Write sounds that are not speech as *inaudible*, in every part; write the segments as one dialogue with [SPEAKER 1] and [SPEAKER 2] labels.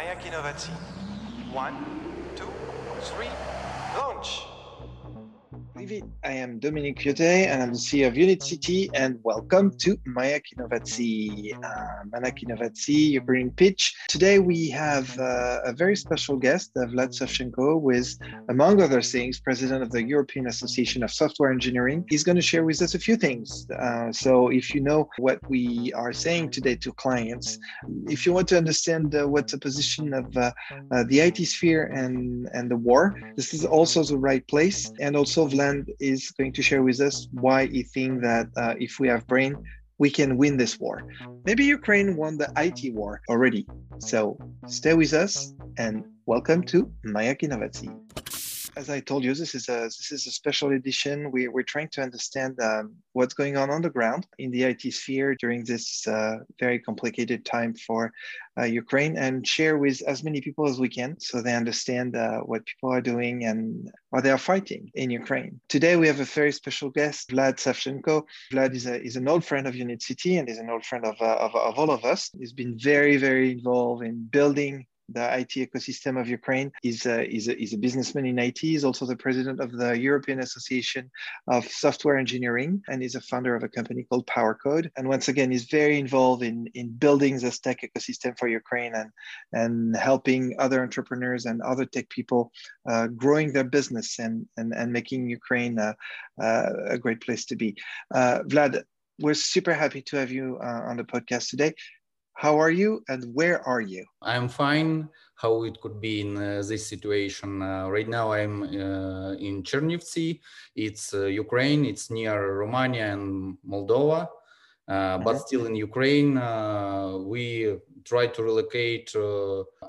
[SPEAKER 1] Mayak Innovatie. One, two, three, launch! I am Dominique Piotet and I'm the CEO of Unit City and welcome to Mayak Innovatie, uh, Manak Innovatie Ukrainian pitch. Today we have uh, a very special guest, uh, Vlad Savchenko, who is, among other things, president of the European Association of Software Engineering. He's going to share with us a few things. Uh, so if you know what we are saying today to clients, if you want to understand uh, what's the position of uh, the IT sphere and, and the war, this is also the right place. And also Vlad is going to share with us why he thinks that uh, if we have brain, we can win this war. Maybe Ukraine won the IT war already. So stay with us and welcome to Mayak Innovatie as I told you, this is a this is a special edition. We, we're trying to understand um, what's going on on the ground in the IT sphere during this uh, very complicated time for uh, Ukraine, and share with as many people as we can so they understand uh, what people are doing and what they are fighting in Ukraine. Today we have a very special guest, Vlad Savchenko. Vlad is a is an old friend of Unit City and is an old friend of, uh, of, of all of us. He's been very very involved in building the IT ecosystem of Ukraine. He's a, he's, a, he's a businessman in IT. He's also the president of the European Association of Software Engineering, and he's a founder of a company called PowerCode. And once again, he's very involved in, in building the tech ecosystem for Ukraine and, and helping other entrepreneurs and other tech people uh, growing their business and, and, and making Ukraine uh, a great place to be. Uh, Vlad, we're super happy to have you uh, on the podcast today. How are you and where are you?
[SPEAKER 2] I'm fine. How it could be in uh, this situation. Uh, right now, I'm uh, in Chernivtsi. It's uh, Ukraine. It's near Romania and Moldova. Uh, but mm-hmm. still in Ukraine, uh, we try to relocate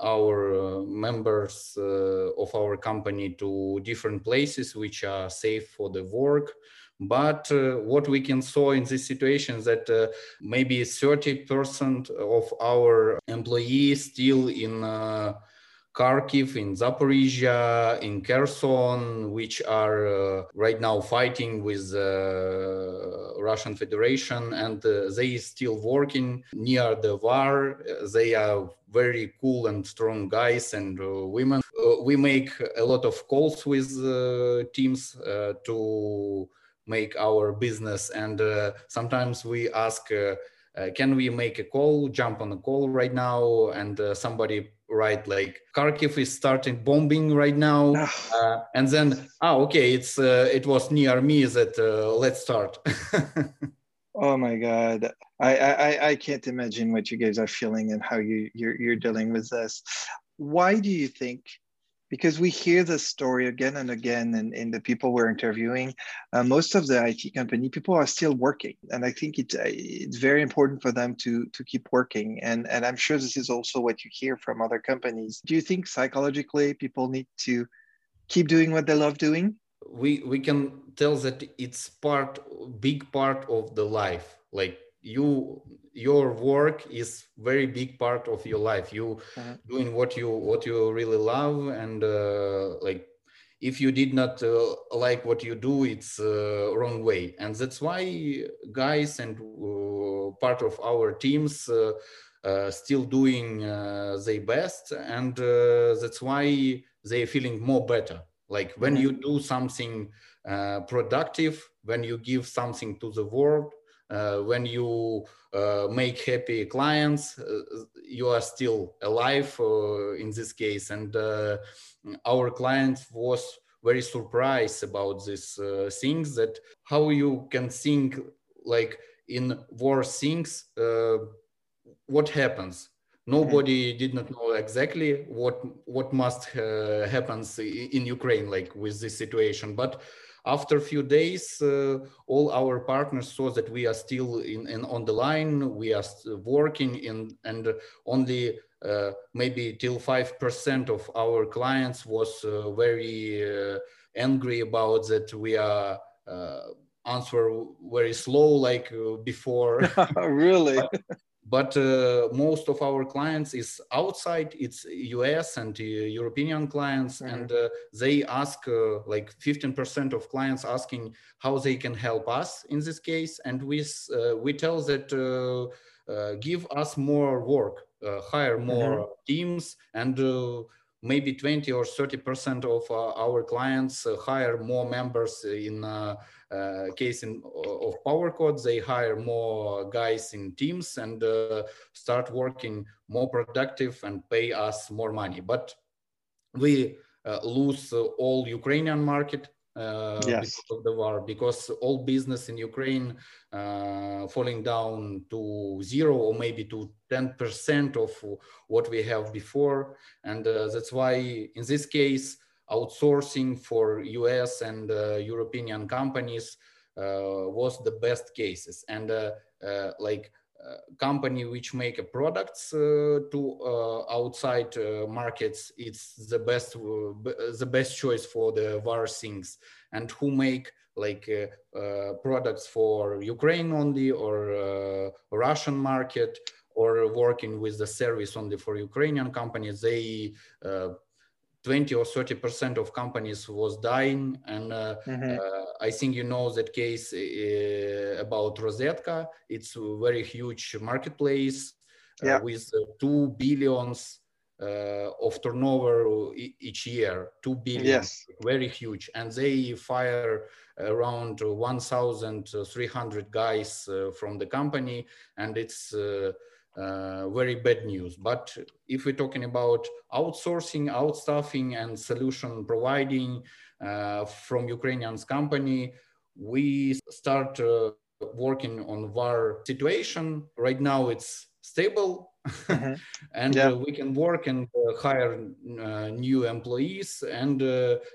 [SPEAKER 2] our members of our company to different places which are safe for the work but uh, what we can saw in this situation is that uh, maybe 30% of our employees still in uh, Kharkiv, in Zaporizhia, in Kherson, which are uh, right now fighting with the uh, Russian Federation, and uh, they still working near the war. They are very cool and strong guys and women. we make a lot of calls with teams to make our business. And uh, sometimes we ask uh, uh, can we make a call jump on a call right now? And uh, somebody write like kharkiv is starting bombing right now. Uh, and then oh okay it's uh, it was near me that let's start. *laughs*
[SPEAKER 1] Oh my god. I, I i can't imagine what you guys are feeling and how you you're, you're dealing with this. Why do you think because we hear this story again and again in, in the people we're interviewing uh, most of the it company people are still working. And i think it's uh, it's very important for them to to keep working. And and i'm sure this is also what you hear from other companies. Do you think psychologically people need to keep doing what they love doing?
[SPEAKER 2] We we can tell that it's part big part of the life. Like you your work is very big part of your life you uh-huh. doing what you what you really love and uh, like if you did not uh, like what you do it's uh, wrong way and that's why guys and uh, part of our teams uh, uh, still doing their best and that's why they're feeling more better like when mm-hmm. you do something productive when you give something to the world when you uh, make happy clients, uh, you are still alive in this case. And our client was very surprised about these things that how you can think like in war things what happens nobody mm-hmm. did not know exactly what what must uh, happens in ukraine like with this situation but after a few days, uh, all our partners saw that we are still in, in on the line, we are working in, and only uh, maybe till 5% of our clients was uh, very uh, angry about that we are uh, answer very slow like uh, before. *laughs*
[SPEAKER 1] really? *laughs*
[SPEAKER 2] but uh, most of our clients is outside it's us and uh, european clients mm-hmm. and uh, they ask uh, like 15% of clients asking how they can help us in this case and we uh, we tell that uh, uh, give us more work, uh, hire more mm-hmm. teams, and maybe 20 or 30 percent of our clients hire more members in uh, case in, of PowerCode, they hire more guys in teams and uh, start working more productive and pay us more money. But we uh, lose all Ukrainian market uh, yes. because of the war because all business in ukraine uh, falling down to zero or maybe to 10% of what we have before and uh, that's why in this case outsourcing for US and uh, European companies uh, was the best cases. And uh, like company which make products to outside markets, it's the best the best choice for the VAR things. And who make like uh, uh, products for Ukraine only or uh, Russian market or working with the service only for Ukrainian companies, they 20 or 30 percent of companies was dying and uh, mm-hmm. uh, i think you know that case uh, about Rozetka it's a very huge marketplace uh, yeah. with uh, 2 billions uh, of turnover each year 2 billion yes. very huge and they fire around 1300 guys from the company and it's uh, very bad news. But if we're talking about outsourcing, outstaffing, and solution providing uh, from Ukrainian's company, we start uh, working on VAR situation. Right now, it's stable. Mm-hmm. *laughs* and yeah. uh, we can work and uh, hire uh, new employees and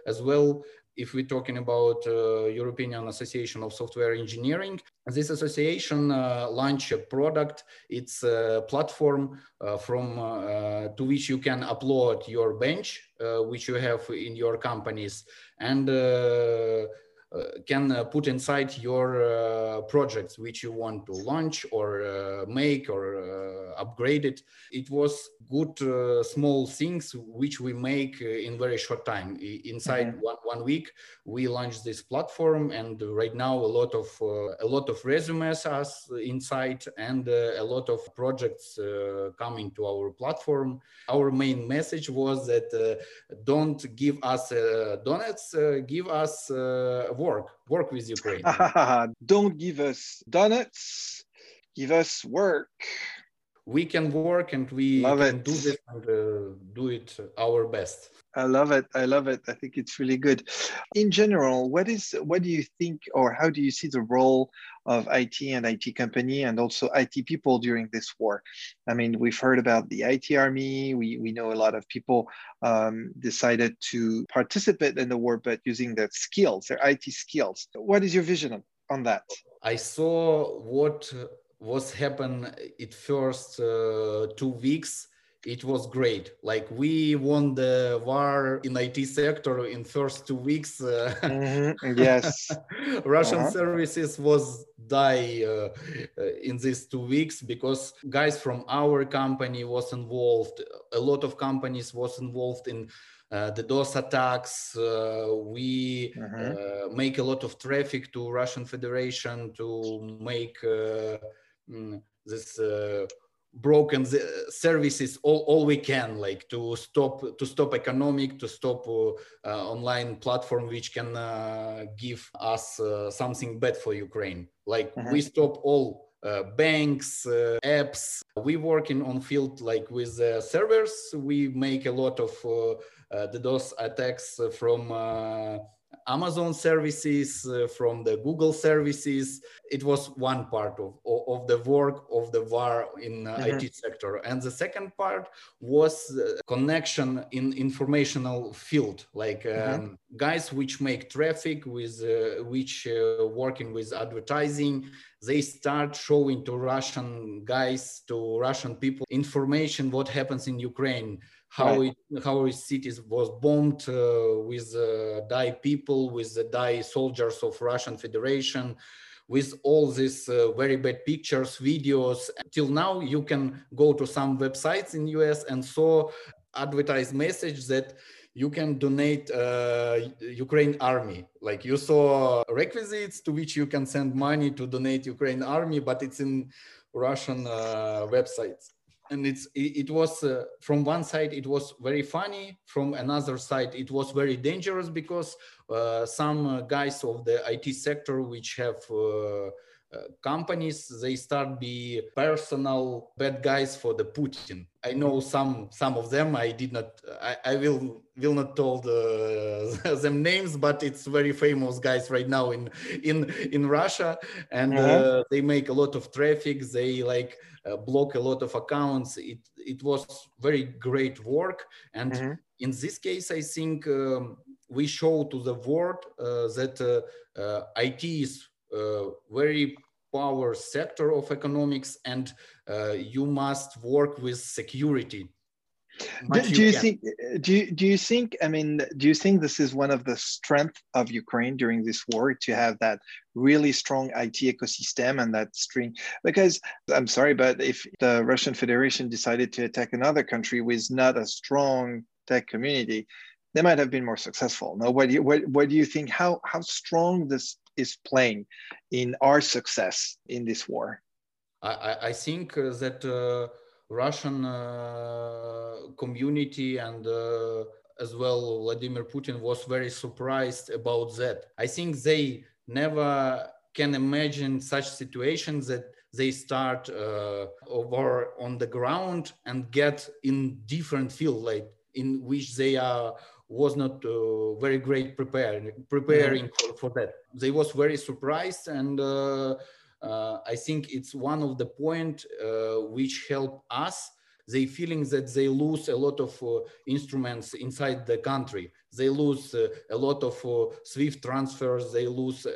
[SPEAKER 2] as well if we're talking about uh, European Association of Software Engineering, this association uh, launched a product. It's a platform uh, from uh, to which you can upload your bench, uh, which you have in your companies, and uh, Uh, can uh, put inside your uh, projects which you want to launch or uh, make or uh, upgrade it. It was good small things which we make in very short time. Inside mm-hmm. one, one week, we launched this platform, and right now a lot of a lot of resumes are inside and a lot of projects coming to our platform. Our main message was that don't give us donuts, give us work, work with Ukraine. *laughs*
[SPEAKER 1] Don't give us donuts, give us work.
[SPEAKER 2] We can work and we Love can it. do this and uh, do it our best.
[SPEAKER 1] I love it. I love it. I think it's really good. In general, what is what do you think or how do you see the role of IT and IT company and also IT people during this war? I mean, we've heard about the IT army. We we know a lot of people um, decided to participate in the war, but using their skills, their IT skills. What is your vision on that?
[SPEAKER 2] I saw what was happened it first uh, two weeks it was great. Like we won the war in IT sector in first two weeks. Uh,
[SPEAKER 1] mm-hmm. Yes, *laughs*
[SPEAKER 2] Russian uh-huh. services was die uh, uh, in these two weeks because guys from our company was involved. A lot of companies was involved in. Uh, the DOS attacks. Uh, we mm-hmm. uh, make a lot of traffic to Russian Federation to make uh, mm, this broken the services all, all we can like to stop to stop economic to stop uh, uh, online platform which can uh, give us uh, something bad for ukraine. Like mm-hmm. we stop all uh, banks uh, apps. We working on field like with servers. We make a lot of the dos attacks from Amazon services, uh, from the Google services. It was one part of, of the work of the VAR in uh, mm-hmm. IT sector. And the second part was uh, connection in informational field, like um, mm-hmm. guys which make traffic with, uh, which uh, working with advertising, they start showing to Russian guys, to Russian people information what happens in Ukraine how right. it, how his cities was bombed uh, with uh, die people, with the die soldiers of Russian Federation, with all these uh, very bad pictures, videos. Till now, you can go to some websites in US and saw advertised message that you can donate uh, Ukraine army. Like you saw requisites to which you can send money to donate Ukraine army, but it's in Russian uh, websites. And it's it, was uh, from one side it was very funny, from another side it was very dangerous because uh, some uh, guys of the IT sector which have uh, uh, companies they start be personal bad guys for the putin i know some some of them i did not i, I will will not tell *laughs* the, them names but it's very famous guys right now in in in russia and uh-huh. uh, they make a lot of traffic they like uh, block a lot of accounts. It it was very great work. And uh-huh. in this case i think um, we show to the world uh, that uh, it is uh, very power sector of economics and uh, you must work with security
[SPEAKER 1] do, do, you, you think do you, do you think i mean do you think this is one of the strength of ukraine during this war to have that really strong it ecosystem and that string because i'm sorry but if the russian federation decided to attack another country with not a strong tech community they might have been more successful. now what do you what, what do you think? How how strong this is playing in our success in this war?
[SPEAKER 2] I, I think uh, that uh, Russian uh, community and uh, as well Vladimir Putin was very surprised about that. I think they never can imagine such situations that they start uh, over on the ground and get in different field like in which they are was not uh, very great preparing preparing for, for, that. They was very surprised, and uh, I think it's one of the point uh, which help us. They feeling that they lose a lot of uh, instruments inside the country. They lose uh, a lot of SWIFT transfers. They lose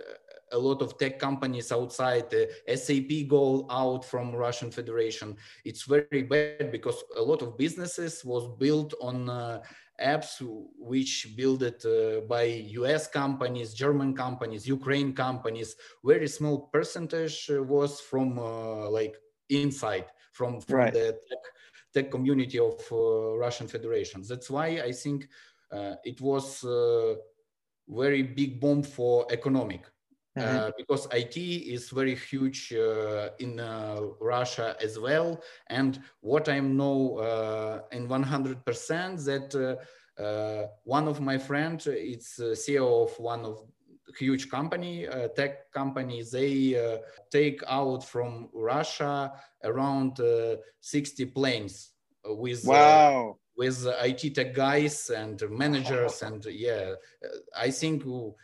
[SPEAKER 2] a lot of tech companies outside uh, sap go out from russian federation it's very bad because a lot of businesses was built on uh, apps which built uh, by US companies, German companies, Ukraine companies, very small percentage uh, was from uh, like inside, from, from right. the tech, tech, community of uh, Russian Federation. That's why I think uh, it was a very big bomb for economic. Mm -hmm. because IT is very huge in Russia as well, and what I know in 100% that uh, one of my friends, it's CEO of one of huge company, uh, tech company, they uh, take out from Russia around 60 planes with
[SPEAKER 1] wow
[SPEAKER 2] with IT tech guys and managers *laughs* and yeah, I think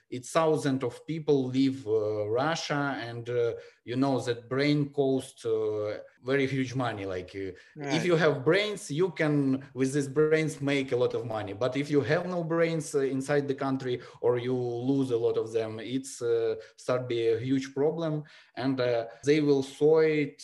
[SPEAKER 2] it's thousands of people leave uh, Russia and uh, you know that brain costs uh, very huge money. Like right. if you have brains, you can with these brains make a lot of money. But if you have no brains inside the country or you lose a lot of them, it's start be a huge problem. And they will saw it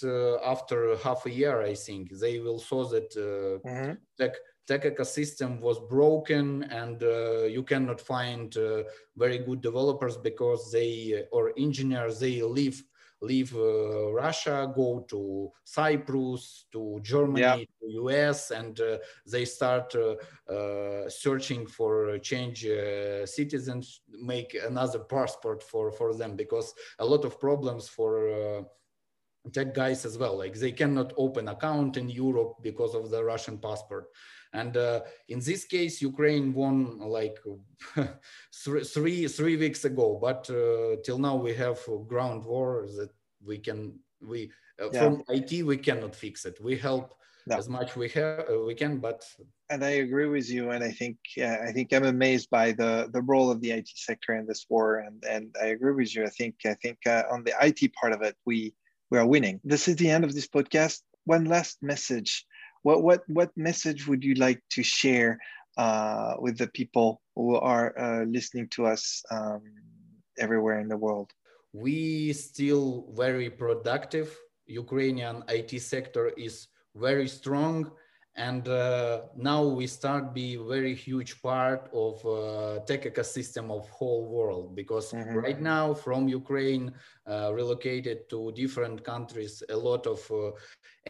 [SPEAKER 2] after half a year. I think they will saw that mm-hmm. tech tech ecosystem was broken and uh, you cannot find uh, very good developers because they uh, or engineers they leave leave uh, Russia, go to Cyprus, to Germany, yeah. to US, and uh, they start uh, searching for change citizens, make another passport for, for them because a lot of problems for tech guys as well. Like they cannot open account in Europe because of the Russian passport. And uh, in this case, Ukraine won like *laughs* three three weeks ago. But uh, till now, we have ground war that we can we uh, yeah. from IT we cannot fix it. We help no. as much we have uh, we can, but
[SPEAKER 1] and I agree with you. And I think I think I'm amazed by the the role of the IT sector in this war. And and I agree with you. I think I think uh, on the IT part of it, we we are winning. This is the end of this podcast. One last message what what what message would you like to share uh, with the people who are uh, listening to us um, everywhere in the world?
[SPEAKER 2] We still very productive. Ukrainian IT sector is very strong and uh, now we start be very huge part of uh, tech ecosystem of whole world because mm-hmm. right now from ukraine uh, relocated to different countries a lot of uh,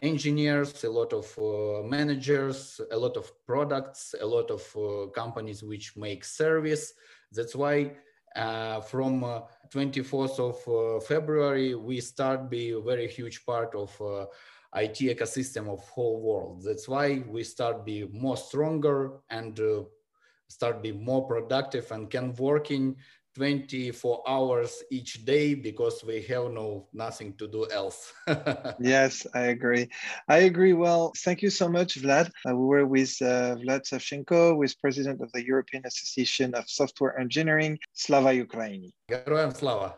[SPEAKER 2] engineers a lot of uh, managers a lot of products a lot of uh, companies which make service that's why uh, from 24th of February, we start be a very huge part of IT ecosystem of whole world. That's why we start be more stronger and uh, start be more productive and can working 24 hours each day because we have no nothing to do else *laughs*
[SPEAKER 1] yes i agree i agree well thank you so much vlad uh, we were with uh, vlad savchenko who is president of the european association of software engineering slava ukraini
[SPEAKER 2] Героям слава